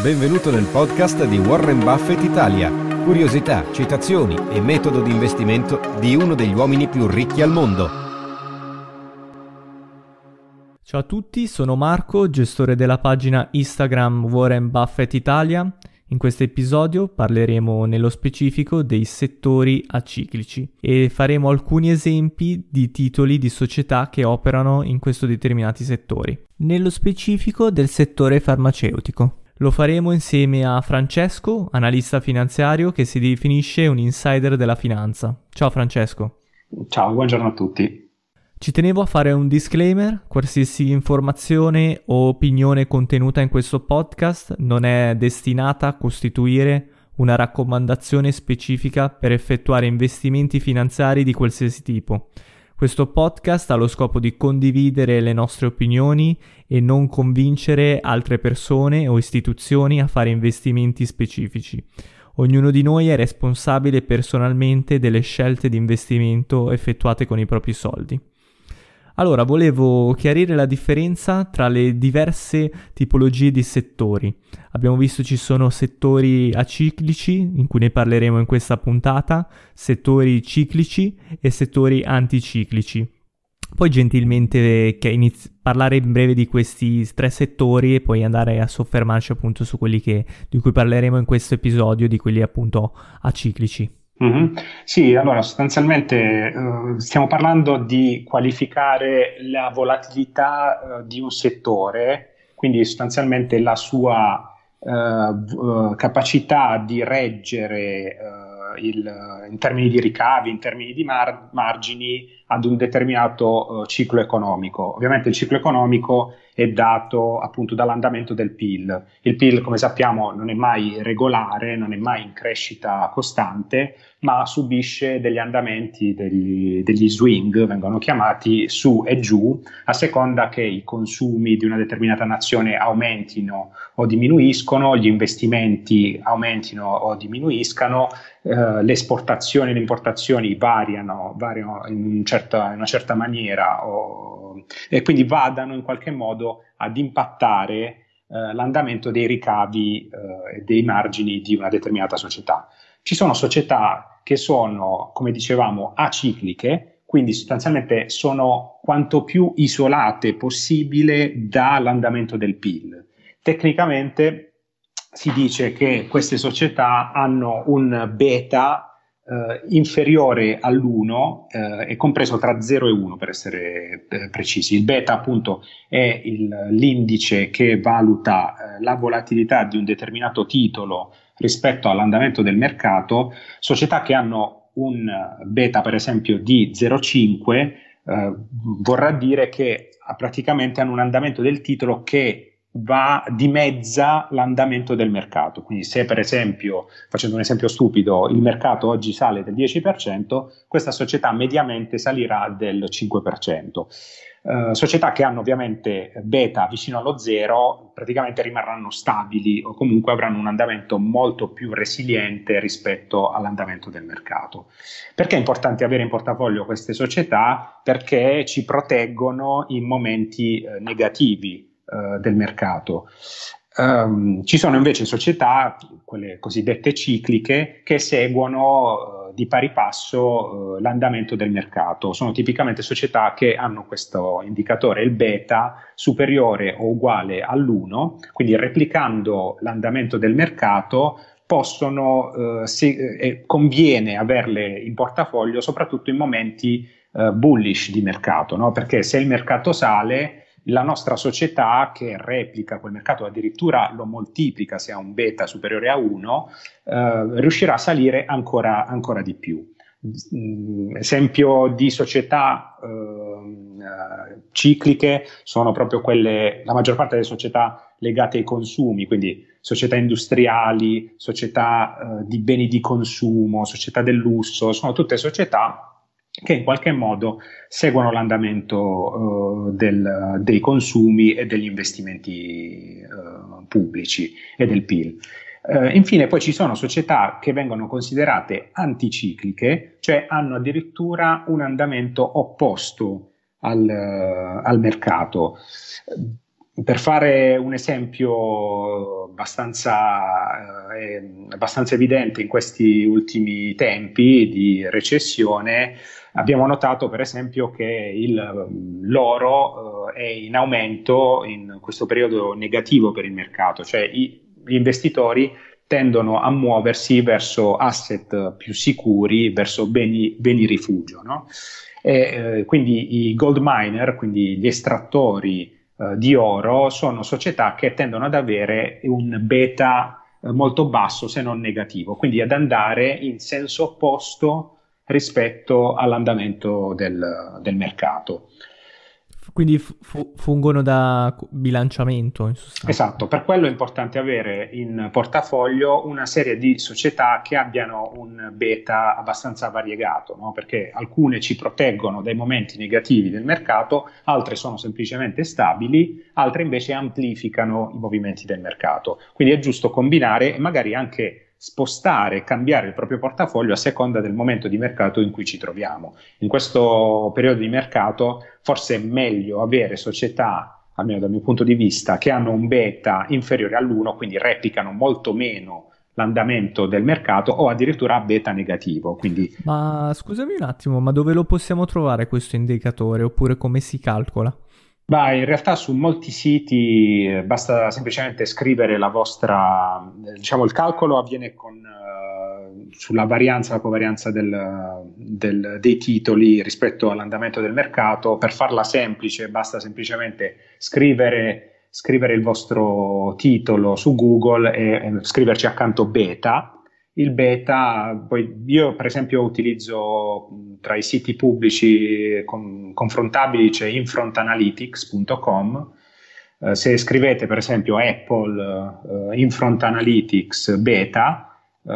Benvenuto nel podcast di Warren Buffett Italia. Curiosità, citazioni e metodo di investimento di uno degli uomini più ricchi al mondo. Ciao a tutti, sono Marco, gestore della pagina Instagram Warren Buffett Italia. In questo episodio parleremo nello specifico dei settori aciclici e faremo alcuni esempi di titoli di società che operano in questi determinati settori. Nello specifico del settore farmaceutico. Lo faremo insieme a Francesco, analista finanziario che si definisce un insider della finanza. Ciao Francesco. Ciao, buongiorno a tutti. Ci tenevo a fare un disclaimer, qualsiasi informazione o opinione contenuta in questo podcast non è destinata a costituire una raccomandazione specifica per effettuare investimenti finanziari di qualsiasi tipo questo podcast ha lo scopo di condividere le nostre opinioni e non convincere altre persone o istituzioni a fare investimenti specifici. Ognuno di noi è responsabile personalmente delle scelte di investimento effettuate con i propri soldi. Allora, volevo chiarire la differenza tra le diverse tipologie di settori. Abbiamo visto ci sono settori aciclici, in cui ne parleremo in questa puntata, settori ciclici e settori anticiclici. Poi gentilmente inizi- parlare in breve di questi tre settori e poi andare a soffermarci appunto su quelli che, di cui parleremo in questo episodio, di quelli appunto aciclici. Mm-hmm. Sì, allora sostanzialmente uh, stiamo parlando di qualificare la volatilità uh, di un settore, quindi sostanzialmente la sua uh, capacità di reggere il, in termini di ricavi, in termini di mar- margini ad un determinato ciclo economico. Ovviamente il ciclo economico è dato appunto dall'andamento del PIL. Il PIL, come sappiamo, non è mai regolare, non è mai in crescita costante, ma subisce degli andamenti, degli, degli swing, vengono chiamati su e giù, a seconda che i consumi di una determinata nazione aumentino o diminuiscono, gli investimenti aumentino o diminuiscano, eh, le esportazioni e le importazioni variano, variano in, un certa, in una certa maniera o, e quindi vadano in qualche modo ad impattare eh, l'andamento dei ricavi eh, e dei margini di una determinata società. Ci sono società che sono, come dicevamo, acicliche, quindi sostanzialmente sono quanto più isolate possibile dall'andamento del PIL. Tecnicamente si dice che queste società hanno un beta eh, inferiore all'1 eh, è compreso tra 0 e 1 per essere eh, precisi. Il beta appunto è il, l'indice che valuta eh, la volatilità di un determinato titolo rispetto all'andamento del mercato. Società che hanno un beta per esempio di 0,5 eh, vorrà dire che praticamente hanno un andamento del titolo che va dimezza l'andamento del mercato. Quindi se per esempio, facendo un esempio stupido, il mercato oggi sale del 10%, questa società mediamente salirà del 5%. Uh, eh, società che hanno ovviamente beta vicino allo zero praticamente rimarranno stabili o comunque avranno un andamento molto più resiliente rispetto all'andamento del mercato. Perché è importante avere in portafoglio queste società? Perché ci proteggono in momenti eh, negativi eh, del mercato. Um, ci sono invece società, quelle cosiddette cicliche, che seguono uh, di pari passo uh, l'andamento del mercato. Sono tipicamente società che hanno questo indicatore, il beta, superiore o uguale all'1, quindi replicando l'andamento del mercato possono, uh, si, eh, conviene averle in portafoglio soprattutto in momenti bullish di mercato, no? perché se il mercato sale la nostra società che replica quel mercato, addirittura lo moltiplica se ha un beta superiore a 1, eh, riuscirà a salire ancora, ancora di più. Mm, esempio di società eh, cicliche sono proprio quelle, la maggior parte delle società legate ai consumi, quindi società industriali, società eh, di beni di consumo, società del lusso, sono tutte società che in qualche modo seguono l'andamento uh, del, dei consumi e degli investimenti uh, pubblici e del PIL. Uh, infine poi ci sono società che vengono considerate anticicliche, cioè hanno addirittura un andamento opposto al, al mercato. per fare un esempio abbastanza, eh, abbastanza, evidente in questi ultimi tempi di recessione, abbiamo notato per esempio che il, l'oro eh, è in aumento in questo periodo negativo per il mercato, cioè i, gli investitori tendono a muoversi verso asset più sicuri, verso beni, beni rifugio. No? E, eh, quindi i gold miner, quindi gli estrattori eh, di oro, sono società che tendono ad avere un beta eh, molto basso, se non negativo, quindi ad andare in senso opposto rispetto all'andamento del, del mercato. Quindi fu- fungono da bilanciamento in sostanza. Esatto, per quello è importante avere in portafoglio una serie di società che abbiano un beta abbastanza variegato, no? perché alcune ci proteggono dai momenti negativi del mercato, altre sono semplicemente stabili, altre invece amplificano i movimenti del mercato. Quindi è giusto combinare e magari anche spostare, cambiare il proprio portafoglio a seconda del momento di mercato in cui ci troviamo. In questo periodo di mercato forse è meglio avere società, almeno dal mio punto di vista, che hanno un beta inferiore all'1, quindi replicano molto meno l'andamento del mercato o addirittura beta negativo. Quindi... Ma scusami un attimo, ma dove lo possiamo trovare questo indicatore oppure come si calcola? Beh, in realtà su molti siti eh, basta semplicemente scrivere la vostra, diciamo il calcolo avviene con, uh, sulla varianza, la covarianza del, del, dei titoli rispetto all'andamento del mercato. Per farla semplice basta semplicemente scrivere, scrivere il vostro titolo su Google e, e scriverci accanto beta il beta, poi io per esempio utilizzo tra i siti pubblici con, confrontabili c'è infrontanalytics.com. Eh, se scrivete per esempio Apple eh, Infront Analytics beta, eh,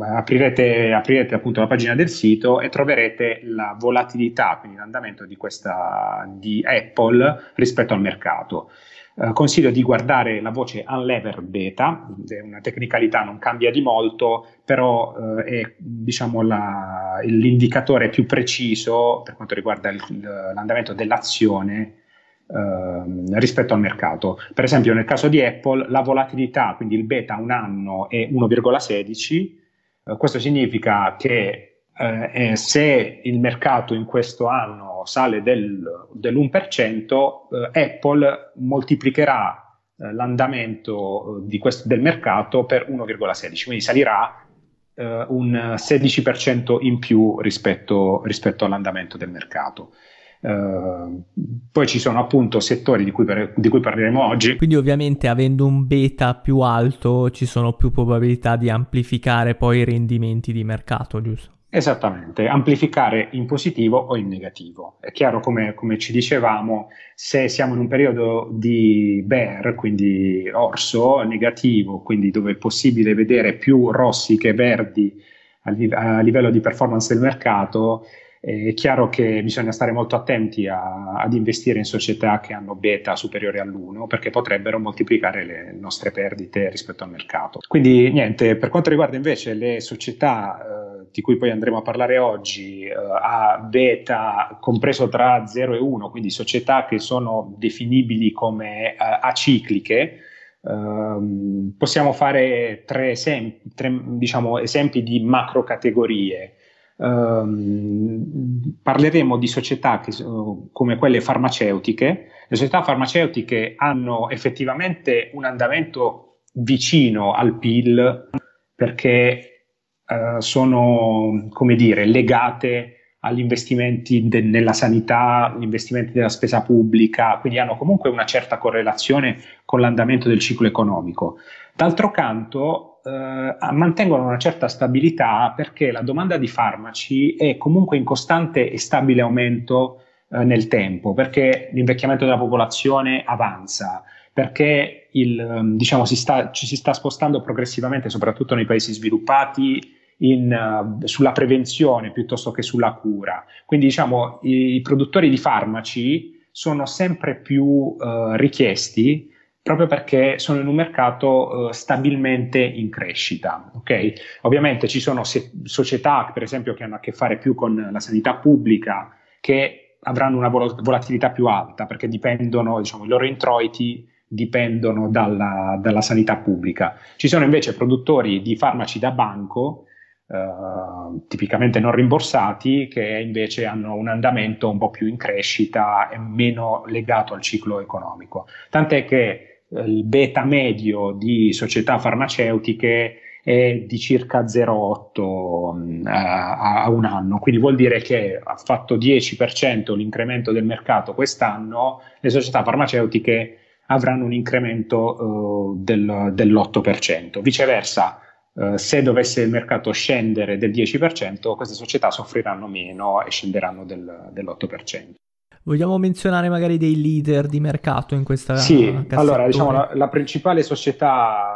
aprirete, aprirete appunto la pagina del sito e troverete la volatilità, quindi l'andamento di, questa, di Apple rispetto al mercato. Eh, consiglio di guardare la voce unlevered beta, è una tecnicalità, non cambia di molto, però uh, è diciamo, la, l'indicatore più preciso per quanto riguarda il, l'andamento dell'azione uh, rispetto al mercato. Per esempio nel caso di Apple la volatilità, quindi il beta un anno è 1,16, questo significa che eh, se il mercato in questo anno sale del, dell'1%, eh, Apple moltiplicherà eh, l'andamento eh, questo, del mercato per 1,16, quindi salirà eh, un 16% in più rispetto, rispetto all'andamento del mercato. Uh, poi ci sono appunto settori di cui, per, di cui, parleremo oggi. Quindi ovviamente avendo un beta più alto ci sono più probabilità di amplificare poi i rendimenti di mercato, giusto? Esattamente, amplificare in positivo o in negativo. È chiaro, come, come, ci dicevamo, se siamo in un periodo di bear, quindi orso, negativo, quindi dove è possibile vedere più rossi che verdi a, a livello di performance del mercato, è chiaro che bisogna stare molto attenti a, ad investire in società che hanno beta superiore all'1 perché potrebbero moltiplicare le nostre perdite rispetto al mercato. Quindi niente, per quanto riguarda invece le società eh, di cui poi andremo a parlare oggi eh, a beta compreso tra 0 e 1, quindi società che sono definibili come eh, acicliche, Uh, possiamo fare tre, esempi, tre diciamo, esempi di macro categorie. Um, parleremo di società che, come quelle farmaceutiche. Le società farmaceutiche hanno effettivamente un andamento vicino al PIL perché uh, sono, come dire, legate agli investimenti de- nella sanità, agli investimenti della spesa pubblica, quindi hanno comunque una certa correlazione con l'andamento del ciclo economico. D'altro canto, eh, mantengono una certa stabilità perché la domanda di farmaci è comunque in costante e stabile aumento eh, nel tempo, perché l'invecchiamento della popolazione avanza, perché il, ehm, diciamo, si sta, ci si sta spostando progressivamente, soprattutto nei paesi sviluppati, in, uh, sulla prevenzione piuttosto che sulla cura. Quindi diciamo i, i produttori di farmaci sono sempre più uh, richiesti proprio perché sono in un mercato uh, stabilmente in crescita. Okay? Ovviamente ci sono se- società, per esempio, che hanno a che fare più con la sanità pubblica, che avranno una vol- volatilità più alta perché dipendono, diciamo, i loro introiti dipendono dalla, dalla, sanità pubblica. Ci sono invece produttori di farmaci da banco, eh, tipicamente non rimborsati, che invece hanno un andamento un po' più in crescita e meno legato al ciclo economico. Tant'è che eh, il beta medio di società farmaceutiche è di circa 0,8 mm, a, a, un anno, quindi vuol dire che ha fatto 10% l'incremento del mercato quest'anno, le società farmaceutiche avranno un incremento uh, del, dell'8%. Viceversa, uh, se dovesse il mercato scendere del 10%, queste società soffriranno meno e scenderanno del, dell'8%. Vogliamo menzionare magari dei leader di mercato in questa Sì, allora diciamo la, la principale società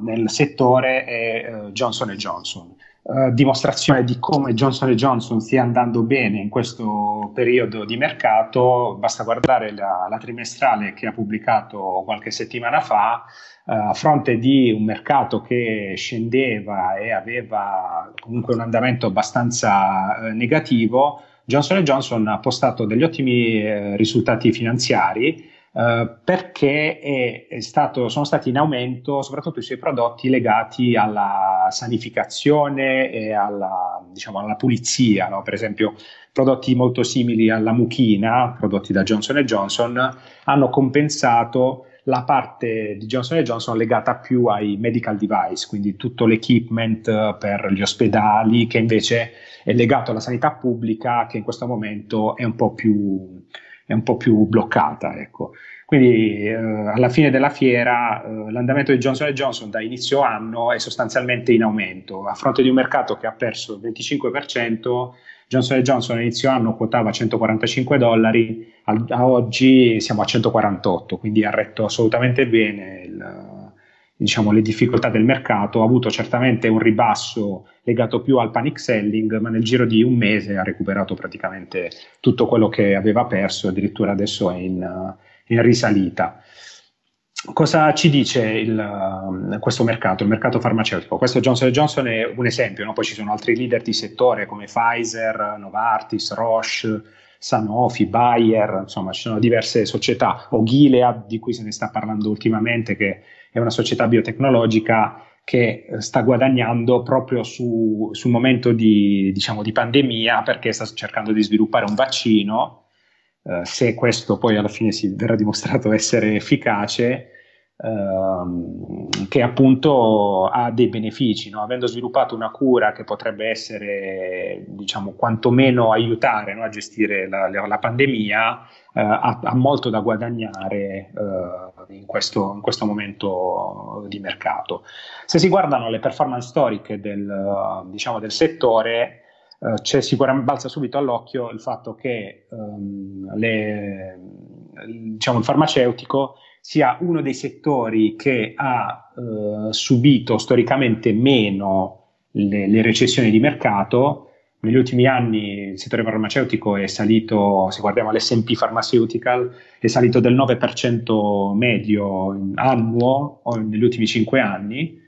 nel settore è uh, Johnson Johnson. Uh, dimostrazione di come Johnson Johnson stia andando bene in questo periodo di mercato, basta guardare la, la trimestrale che ha pubblicato qualche settimana fa, uh, a fronte di un mercato che scendeva e aveva comunque un andamento abbastanza uh, negativo, Johnson Johnson ha postato degli ottimi risultati finanziari eh, perché è, è stato, sono stati in aumento soprattutto i suoi prodotti legati alla sanificazione e alla, diciamo, alla pulizia, no? per esempio prodotti molto simili alla mucchina, prodotti da Johnson Johnson, hanno compensato la parte di Johnson Johnson legata più ai medical device, quindi tutto l'equipment per gli ospedali, che invece è legato alla sanità pubblica, che in questo momento è un po' più, è un po' più bloccata. Ecco. Quindi eh, alla fine della fiera eh, l'andamento di Johnson Johnson da inizio anno è sostanzialmente in aumento. A fronte di un mercato che ha perso il 25%, Johnson Johnson a inizio anno quotava 145 dollari, a, a oggi siamo a 148, quindi ha retto assolutamente bene il, diciamo, le difficoltà del mercato. Ha avuto certamente un ribasso legato più al panic selling, ma nel giro di un mese ha recuperato praticamente tutto quello che aveva perso, addirittura adesso è in, in risalita. Cosa ci dice il, questo mercato, il mercato farmaceutico? Questo Johnson Johnson è un esempio, no? poi ci sono altri leader di settore come Pfizer, Novartis, Roche, Sanofi, Bayer, insomma ci sono diverse società, o Gilead di cui se ne sta parlando ultimamente, che è una società biotecnologica che sta guadagnando proprio su, sul momento di, diciamo, di pandemia perché sta cercando di sviluppare un vaccino. Eh, se questo poi alla fine si verrà dimostrato essere efficace, ehm, che appunto ha dei benefici, no? avendo sviluppato una cura che potrebbe essere, diciamo, quantomeno aiutare no? a gestire la, la pandemia, eh, ha, ha, molto da guadagnare eh, in, questo, in, questo, momento di mercato. Se si guardano le performance storiche del, diciamo, del settore, Uh, c'è sicuramente balza subito all'occhio il fatto che um, le, diciamo, il farmaceutico sia uno dei settori che ha uh, subito storicamente meno le, le, recessioni di mercato. Negli ultimi anni il settore farmaceutico è salito, se guardiamo l'SP Pharmaceutical, è salito del 9% medio annuo negli ultimi 5 anni,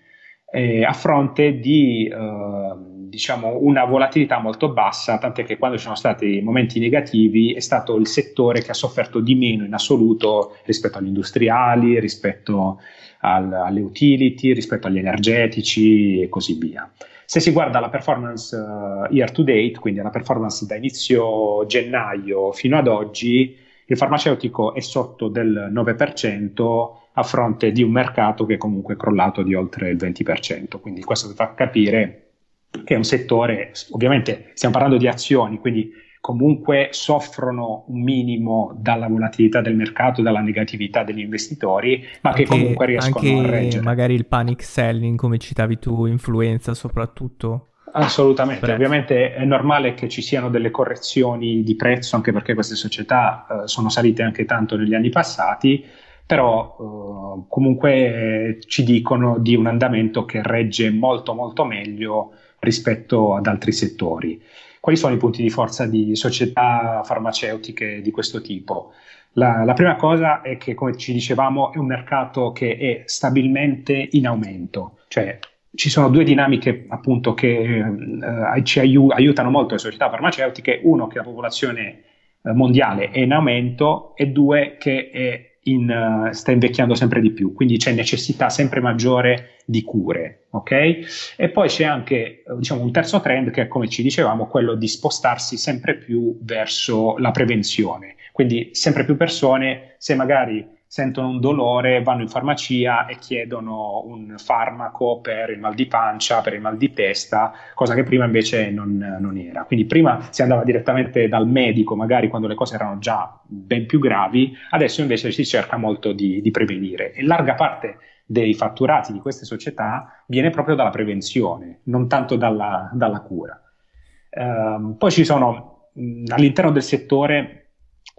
eh, a fronte di uh, diciamo, una volatilità molto bassa, tant'è che quando ci sono stati momenti negativi è stato il settore che ha sofferto di meno in assoluto rispetto agli industriali, rispetto al, alle utility, rispetto agli energetici e così via. Se si guarda la performance uh, year to date, quindi la performance da inizio gennaio fino ad oggi, il farmaceutico è sotto del 9% a fronte di un mercato che comunque è crollato di oltre il 20%. Quindi questo fa capire che è un settore, ovviamente stiamo parlando di azioni, quindi comunque soffrono un minimo dalla volatilità del mercato, dalla negatività degli investitori, ma anche, che comunque riescono a reggere. Magari il panic selling, come citavi tu, influenza soprattutto. Assolutamente, prezzo. ovviamente è normale che ci siano delle correzioni di prezzo, anche perché queste società uh, sono salite anche tanto negli anni passati, però uh, comunque ci dicono di un andamento che regge molto molto meglio rispetto ad altri settori. Quali sono i punti di forza di società farmaceutiche di questo tipo? La, la, prima cosa è che, come ci dicevamo, è un mercato che è stabilmente in aumento, cioè ci sono due dinamiche appunto che eh, ci aiu- aiutano molto le società farmaceutiche, uno che la popolazione eh, mondiale è in aumento e due che è in, uh, sta invecchiando sempre di più, quindi c'è necessità sempre maggiore di cure, ok? E poi c'è anche diciamo, un terzo trend che è, come ci dicevamo, quello di spostarsi sempre più verso la prevenzione. Quindi sempre più persone, se magari sentono un dolore, vanno in farmacia e chiedono un farmaco per il mal di pancia, per il mal di testa, cosa che prima invece non, non, era. Quindi prima si andava direttamente dal medico, magari quando le cose erano già ben più gravi, adesso invece si cerca molto di, di prevenire. E larga parte dei fatturati di queste società viene proprio dalla prevenzione, non tanto dalla, dalla cura. Uh, poi ci sono all'interno del settore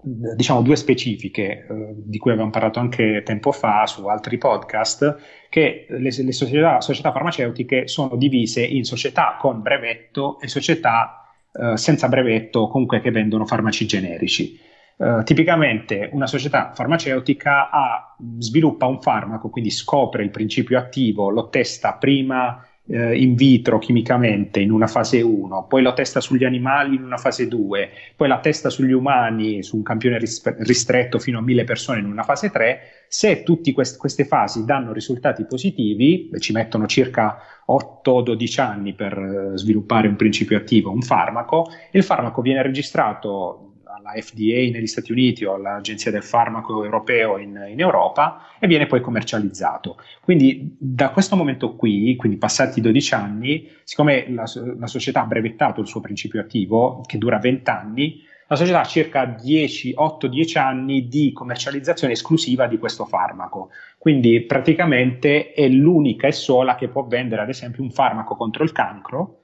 diciamo due specifiche eh, di cui avevamo parlato anche tempo fa su altri podcast che le, le società, società, farmaceutiche sono divise in società con brevetto e società eh, senza brevetto comunque che vendono farmaci generici. Uh, tipicamente una società farmaceutica ha, sviluppa un farmaco, quindi scopre il principio attivo, lo testa prima eh, in vitro chimicamente in una fase 1, poi lo testa sugli animali in una fase 2, poi la testa sugli umani su un campione ris- ristretto fino a 1000 persone in una fase 3, se tutte quest- queste fasi danno risultati positivi, ci mettono circa 8-12 anni per eh, sviluppare un principio attivo, un farmaco, il farmaco viene registrato alla FDA negli Stati Uniti o all'Agenzia del Farmaco Europeo in, in, Europa e viene poi commercializzato. Quindi da questo momento qui, quindi passati 12 anni, siccome la, la società ha brevettato il suo principio attivo, che dura 20 anni, la società ha circa 10, 8-10 anni di commercializzazione esclusiva di questo farmaco. Quindi praticamente è l'unica e sola che può vendere, ad esempio, un farmaco contro il cancro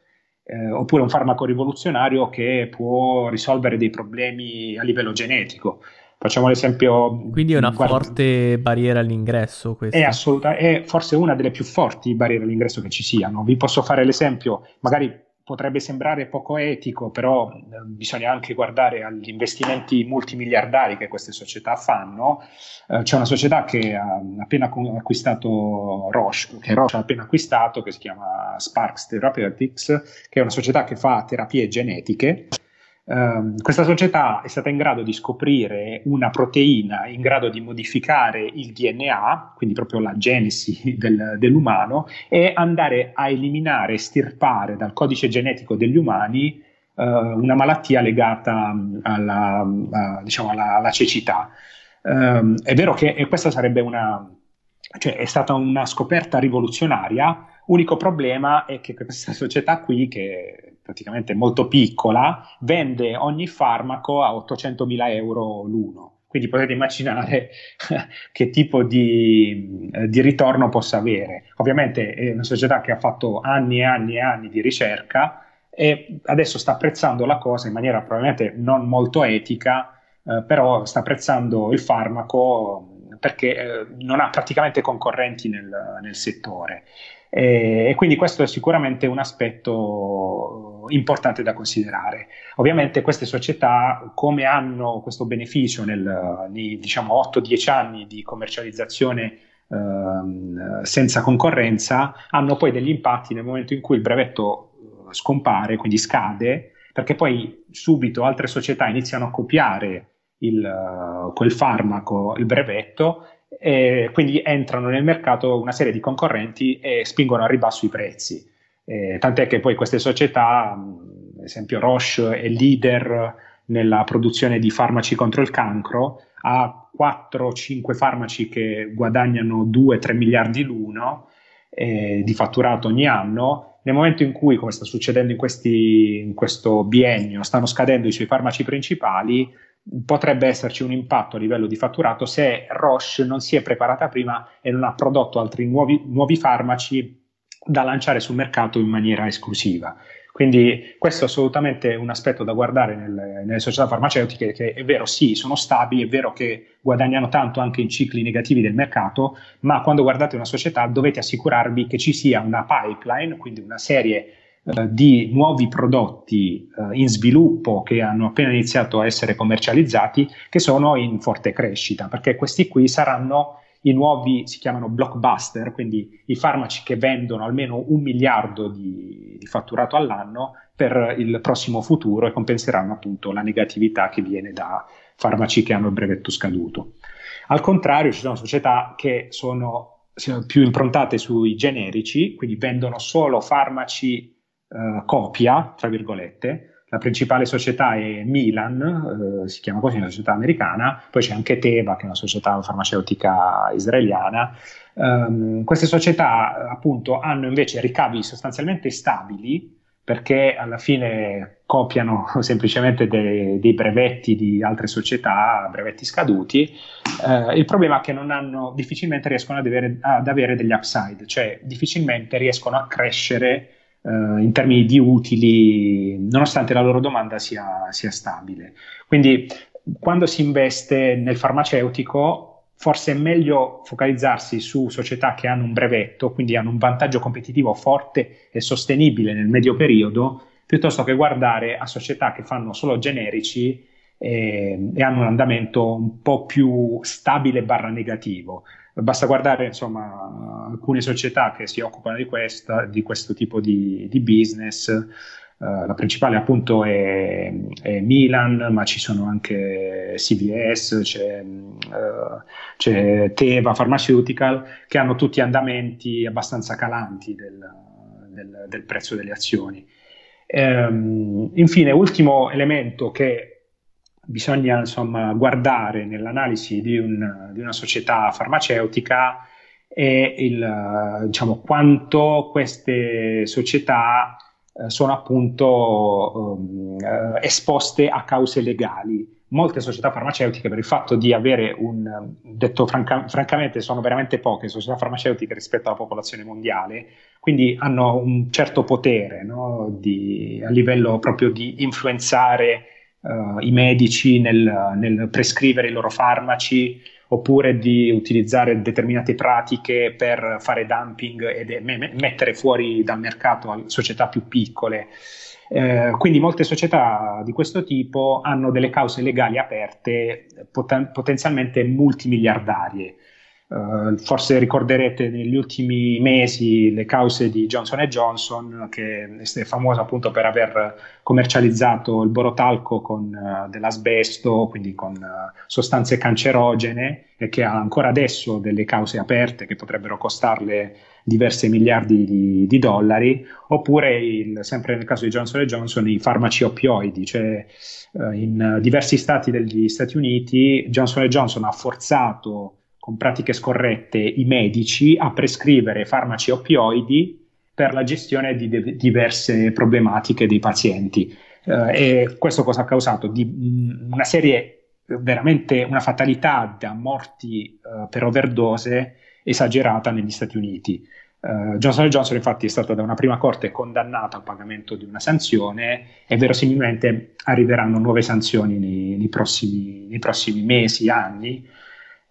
eh, oppure un farmaco rivoluzionario che può risolvere dei problemi a livello genetico. Facciamo l'esempio. Quindi è una guarda, forte barriera all'ingresso. Questa. È, assoluta, è forse una delle più forti barriere all'ingresso che ci siano. Vi posso fare l'esempio, magari potrebbe sembrare poco etico, però bisogna anche guardare agli investimenti multimiliardari che queste società fanno. Eh, c'è una società che ha appena acquistato Roche, che Roche ha appena acquistato, che si chiama Sparks Therapeutics, che è una società che fa terapie genetiche Uh, questa società è stata in grado di scoprire una proteina in grado di modificare il DNA, quindi proprio la genesi del, dell'umano, e andare a eliminare, estirpare dal codice genetico degli umani uh, una malattia legata alla, a, diciamo alla, alla cecità. Uh, è vero che questa sarebbe una, cioè è stata una scoperta rivoluzionaria, unico problema è che questa società qui, che praticamente molto piccola, vende ogni farmaco a 800.000 euro l'uno. Quindi potete immaginare che tipo di, eh, di, ritorno possa avere. Ovviamente è una società che ha fatto anni e anni e anni di ricerca e adesso sta apprezzando la cosa in maniera probabilmente non molto etica, eh, però sta apprezzando il farmaco perché eh, non ha praticamente concorrenti nel, nel settore. E, e quindi questo è sicuramente un aspetto importante da considerare. Ovviamente queste società, come hanno questo beneficio nel, nei diciamo, 8-10 anni di commercializzazione ehm, senza concorrenza, hanno poi degli impatti nel momento in cui il brevetto eh, scompare, quindi scade, perché poi subito altre società iniziano a copiare il, quel farmaco, il brevetto, e quindi entrano nel mercato una serie di concorrenti e spingono a ribasso i prezzi. Eh, tant'è che poi queste società, ad esempio Roche è leader nella produzione di farmaci contro il cancro, ha 4-5 farmaci che guadagnano 2-3 miliardi l'uno eh, di fatturato ogni anno. Nel momento in cui, come sta succedendo in, questi, in questo biennio, stanno scadendo i suoi farmaci principali, potrebbe esserci un impatto a livello di fatturato se Roche non si è preparata prima e non ha prodotto altri nuovi, nuovi farmaci da lanciare sul mercato in maniera esclusiva. Quindi questo è assolutamente un aspetto da guardare nelle, nelle, società farmaceutiche che è vero, sì, sono stabili, è vero che guadagnano tanto anche in cicli negativi del mercato, ma quando guardate una società dovete assicurarvi che ci sia una pipeline, quindi una serie eh, di nuovi prodotti eh, in sviluppo che hanno appena iniziato a essere commercializzati che sono in forte crescita perché questi qui saranno i nuovi si chiamano blockbuster, quindi i farmaci che vendono almeno un miliardo di, di fatturato all'anno, per il prossimo futuro e compenseranno appunto la negatività che viene da farmaci che hanno il brevetto scaduto. Al contrario, ci sono società che sono più improntate sui generici, quindi vendono solo farmaci eh, copia, tra virgolette, la principale società è Milan, eh, si chiama così, una società americana, poi c'è anche Teva, che è una società farmaceutica israeliana. Um, queste società appunto hanno invece ricavi sostanzialmente stabili perché alla fine copiano semplicemente dei, dei brevetti di altre società, brevetti scaduti. Eh, il problema è che hanno, difficilmente riescono ad avere, ad avere degli upside, cioè difficilmente riescono a crescere Uh, in termini di utili, nonostante la loro domanda sia, sia, stabile. Quindi, quando si investe nel farmaceutico, forse è meglio focalizzarsi su società che hanno un brevetto, quindi hanno un vantaggio competitivo forte e sostenibile nel medio periodo, piuttosto che guardare a società che fanno solo generici e, e hanno un andamento un po' più stabile barra negativo. Basta guardare insomma, alcune società che si occupano di, questa, di questo tipo di, di business. Uh, la principale appunto è, è, Milan, ma ci sono anche CVS, c'è, uh, c'è, Teva Pharmaceutical, che hanno tutti andamenti abbastanza calanti del, del, del prezzo delle azioni. Um, infine, ultimo elemento che bisogna insomma, guardare nell'analisi di, un, di, una società farmaceutica è il, diciamo, quanto queste società eh, sono appunto um, esposte a cause legali. Molte società farmaceutiche, per il fatto di avere un, detto franca, francamente, sono veramente poche società farmaceutiche rispetto alla popolazione mondiale, quindi hanno un certo potere no, di, a livello proprio di influenzare uh, i medici nel, nel, prescrivere i loro farmaci oppure di utilizzare determinate pratiche per fare dumping e me- mettere fuori dal mercato società più piccole. Eh, quindi molte società di questo tipo hanno delle cause legali aperte poten- potenzialmente multimiliardarie. Uh, forse ricorderete negli ultimi mesi le cause di Johnson Johnson, che è famosa appunto per aver commercializzato il borotalco con uh, dell'asbesto, quindi con uh, sostanze cancerogene, e che ha ancora adesso delle cause aperte che potrebbero costarle diverse miliardi di, di dollari, oppure il, sempre nel caso di Johnson Johnson i farmaci oppioidi, cioè in diversi stati degli Stati Uniti Johnson Johnson ha forzato con pratiche scorrette i medici a prescrivere farmaci oppioidi per la gestione di de- diverse problematiche dei pazienti. Eh, e questo cosa ha causato? Di, mh, una serie, veramente una fatalità da morti eh, per overdose esagerata negli Stati Uniti. Uh, Johnson Johnson infatti è stata da una prima corte condannata al pagamento di una sanzione e verosimilmente arriveranno nuove sanzioni nei, nei, prossimi, nei prossimi, mesi, anni,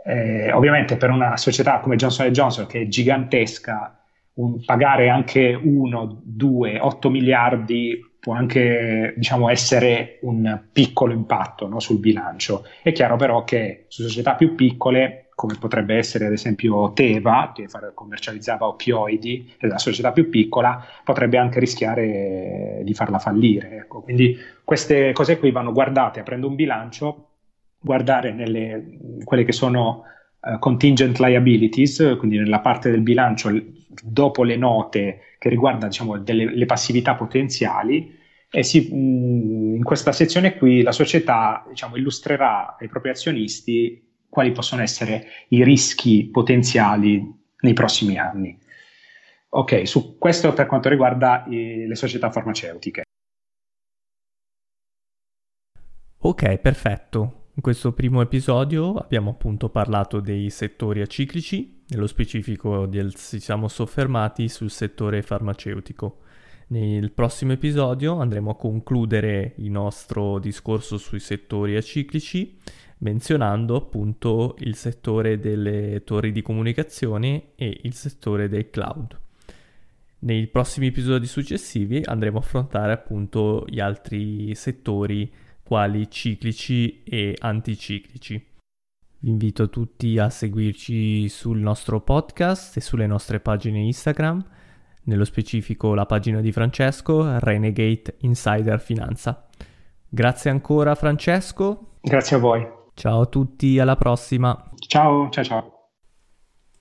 eh, ovviamente per una società come Johnson Johnson che è gigantesca, un, pagare anche 1, 2, 8 miliardi può anche diciamo, essere un piccolo impatto no, sul bilancio. È chiaro però che su società più piccole, come potrebbe essere ad esempio Teva, che commercializzava oppioidi, è una società più piccola, potrebbe anche rischiare di farla fallire. Ecco. Quindi queste cose qui vanno guardate aprendo un bilancio guardare nelle quelle che sono uh, contingent liabilities, quindi nella parte del bilancio dopo le note che riguarda diciamo, delle, le passività potenziali e si, mh, in questa sezione qui la società diciamo, illustrerà ai propri azionisti quali possono essere i rischi potenziali nei prossimi anni. Ok, su questo per quanto riguarda i, le società farmaceutiche. Ok, perfetto. In questo primo episodio abbiamo appunto parlato dei settori aciclici, nello specifico del, ci siamo soffermati sul settore farmaceutico. Nel prossimo episodio andremo a concludere il nostro discorso sui settori aciclici menzionando appunto il settore delle torri di comunicazione e il settore del cloud. Nei prossimi episodi successivi andremo a affrontare appunto gli altri settori quali ciclici e anticiclici. Vi invito tutti a seguirci sul nostro podcast e sulle nostre pagine Instagram. nello specifico la pagina di Francesco, Renegade Insider Finanza. Grazie ancora Francesco. Grazie a voi. Ciao a tutti, alla prossima. Ciao, ciao ciao.